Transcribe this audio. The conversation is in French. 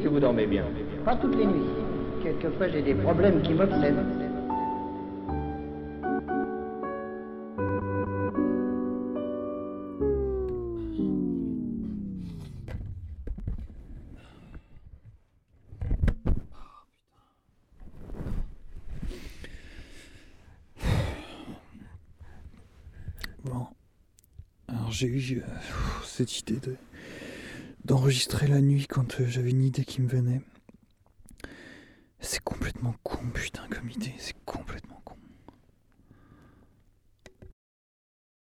dormez bien Pas toutes les nuits. Quelquefois, j'ai des problèmes qui m'obsèdent. Bon. Alors j'ai eu euh, cette idée de d'enregistrer la nuit quand euh, j'avais une idée qui me venait. C'est complètement con, putain, comme idée.